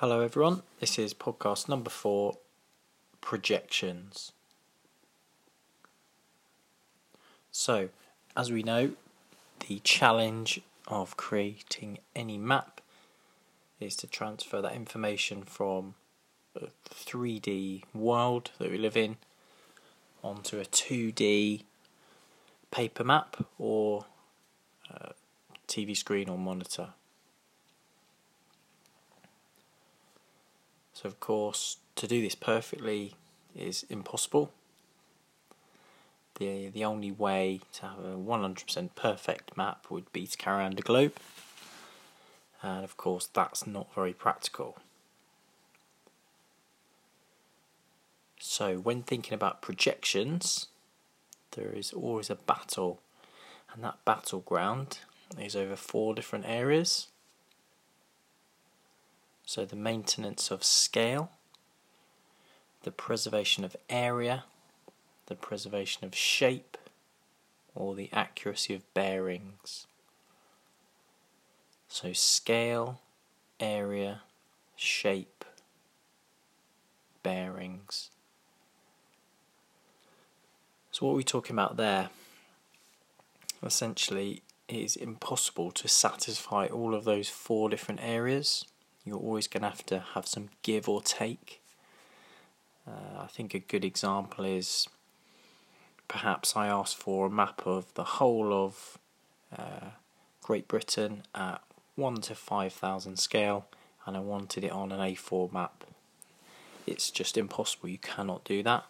Hello, everyone. This is podcast number four projections. So, as we know, the challenge of creating any map is to transfer that information from a 3D world that we live in onto a 2D paper map or uh, TV screen or monitor. So, of course, to do this perfectly is impossible. The, the only way to have a 100% perfect map would be to carry around a globe, and of course, that's not very practical. So, when thinking about projections, there is always a battle, and that battleground is over four different areas. So the maintenance of scale, the preservation of area, the preservation of shape, or the accuracy of bearings. So scale, area, shape, bearings. So what are we talking about there? Essentially, it is impossible to satisfy all of those four different areas you're always going to have to have some give or take. Uh, I think a good example is perhaps I asked for a map of the whole of uh, Great Britain at 1 to 5,000 scale and I wanted it on an A4 map. It's just impossible, you cannot do that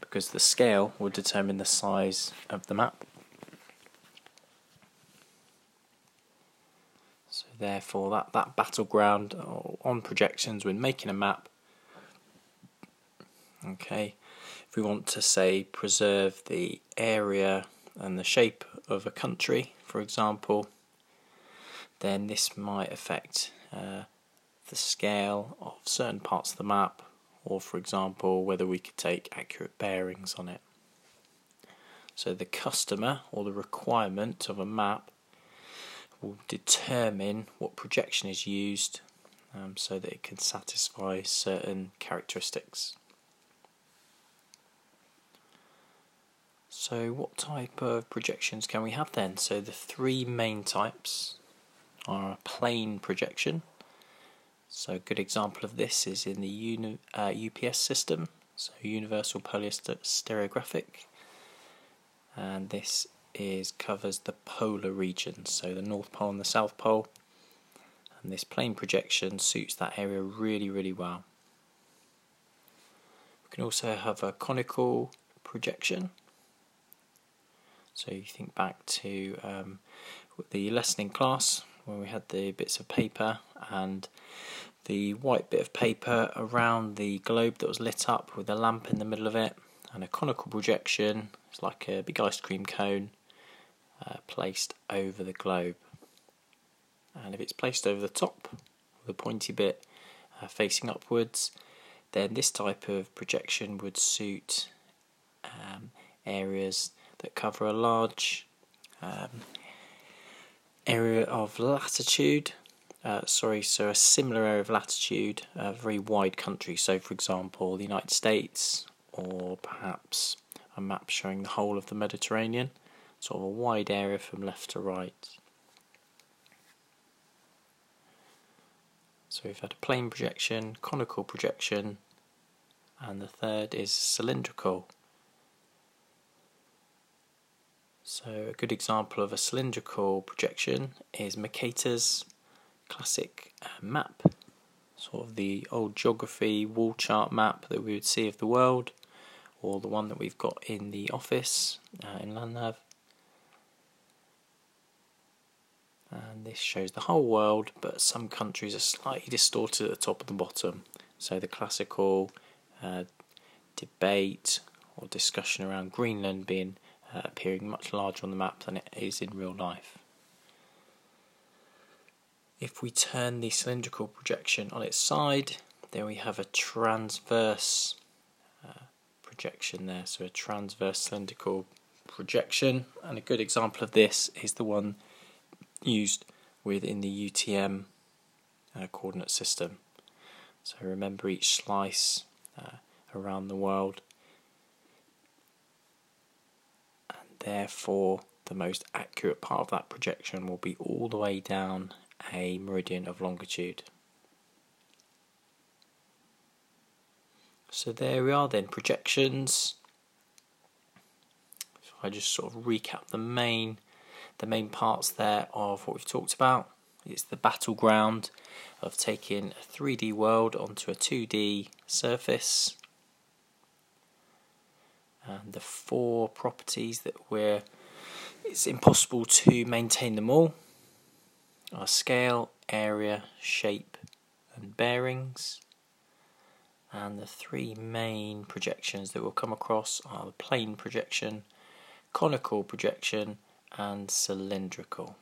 because the scale will determine the size of the map. Therefore that, that battleground on projections when making a map. Okay. If we want to say preserve the area and the shape of a country for example then this might affect uh, the scale of certain parts of the map or for example whether we could take accurate bearings on it. So the customer or the requirement of a map will determine what projection is used um, so that it can satisfy certain characteristics. So what type of projections can we have then? So the three main types are a plane projection. So a good example of this is in the uni, uh, UPS system, so Universal Polar Stereographic. And this is covers the polar regions, so the North Pole and the South Pole. And this plane projection suits that area really, really well. We can also have a conical projection. So you think back to um, the lesson in class when we had the bits of paper and the white bit of paper around the globe that was lit up with a lamp in the middle of it and a conical projection. It's like a big ice cream cone uh, placed over the globe. And if it's placed over the top, the pointy bit uh, facing upwards, then this type of projection would suit um, areas that cover a large um, area of latitude. Uh, sorry, so a similar area of latitude, a very wide country. So, for example, the United States, or perhaps a map showing the whole of the Mediterranean sort of a wide area from left to right. So we've had a plane projection, conical projection, and the third is cylindrical. So a good example of a cylindrical projection is Mercator's classic uh, map, sort of the old geography wall chart map that we would see of the world, or the one that we've got in the office uh, in LandNav. And this shows the whole world but some countries are slightly distorted at the top and the bottom so the classical uh, debate or discussion around Greenland being uh, appearing much larger on the map than it is in real life. If we turn the cylindrical projection on its side, then we have a transverse uh, projection there, so a transverse cylindrical projection. And a good example of this is the one used within the UTM uh, coordinate system. So remember each slice uh, around the world. And therefore, the most accurate part of that projection will be all the way down a meridian of longitude. So there we are then, projections. If I just sort of recap the main the main parts there of what we've talked about. It's the battleground of taking a 3D world onto a 2D surface. And the four properties that we're it's impossible to maintain them all are scale, area, shape, and bearings. And the three main projections that we'll come across are the plane projection, conical projection, and cylindrical.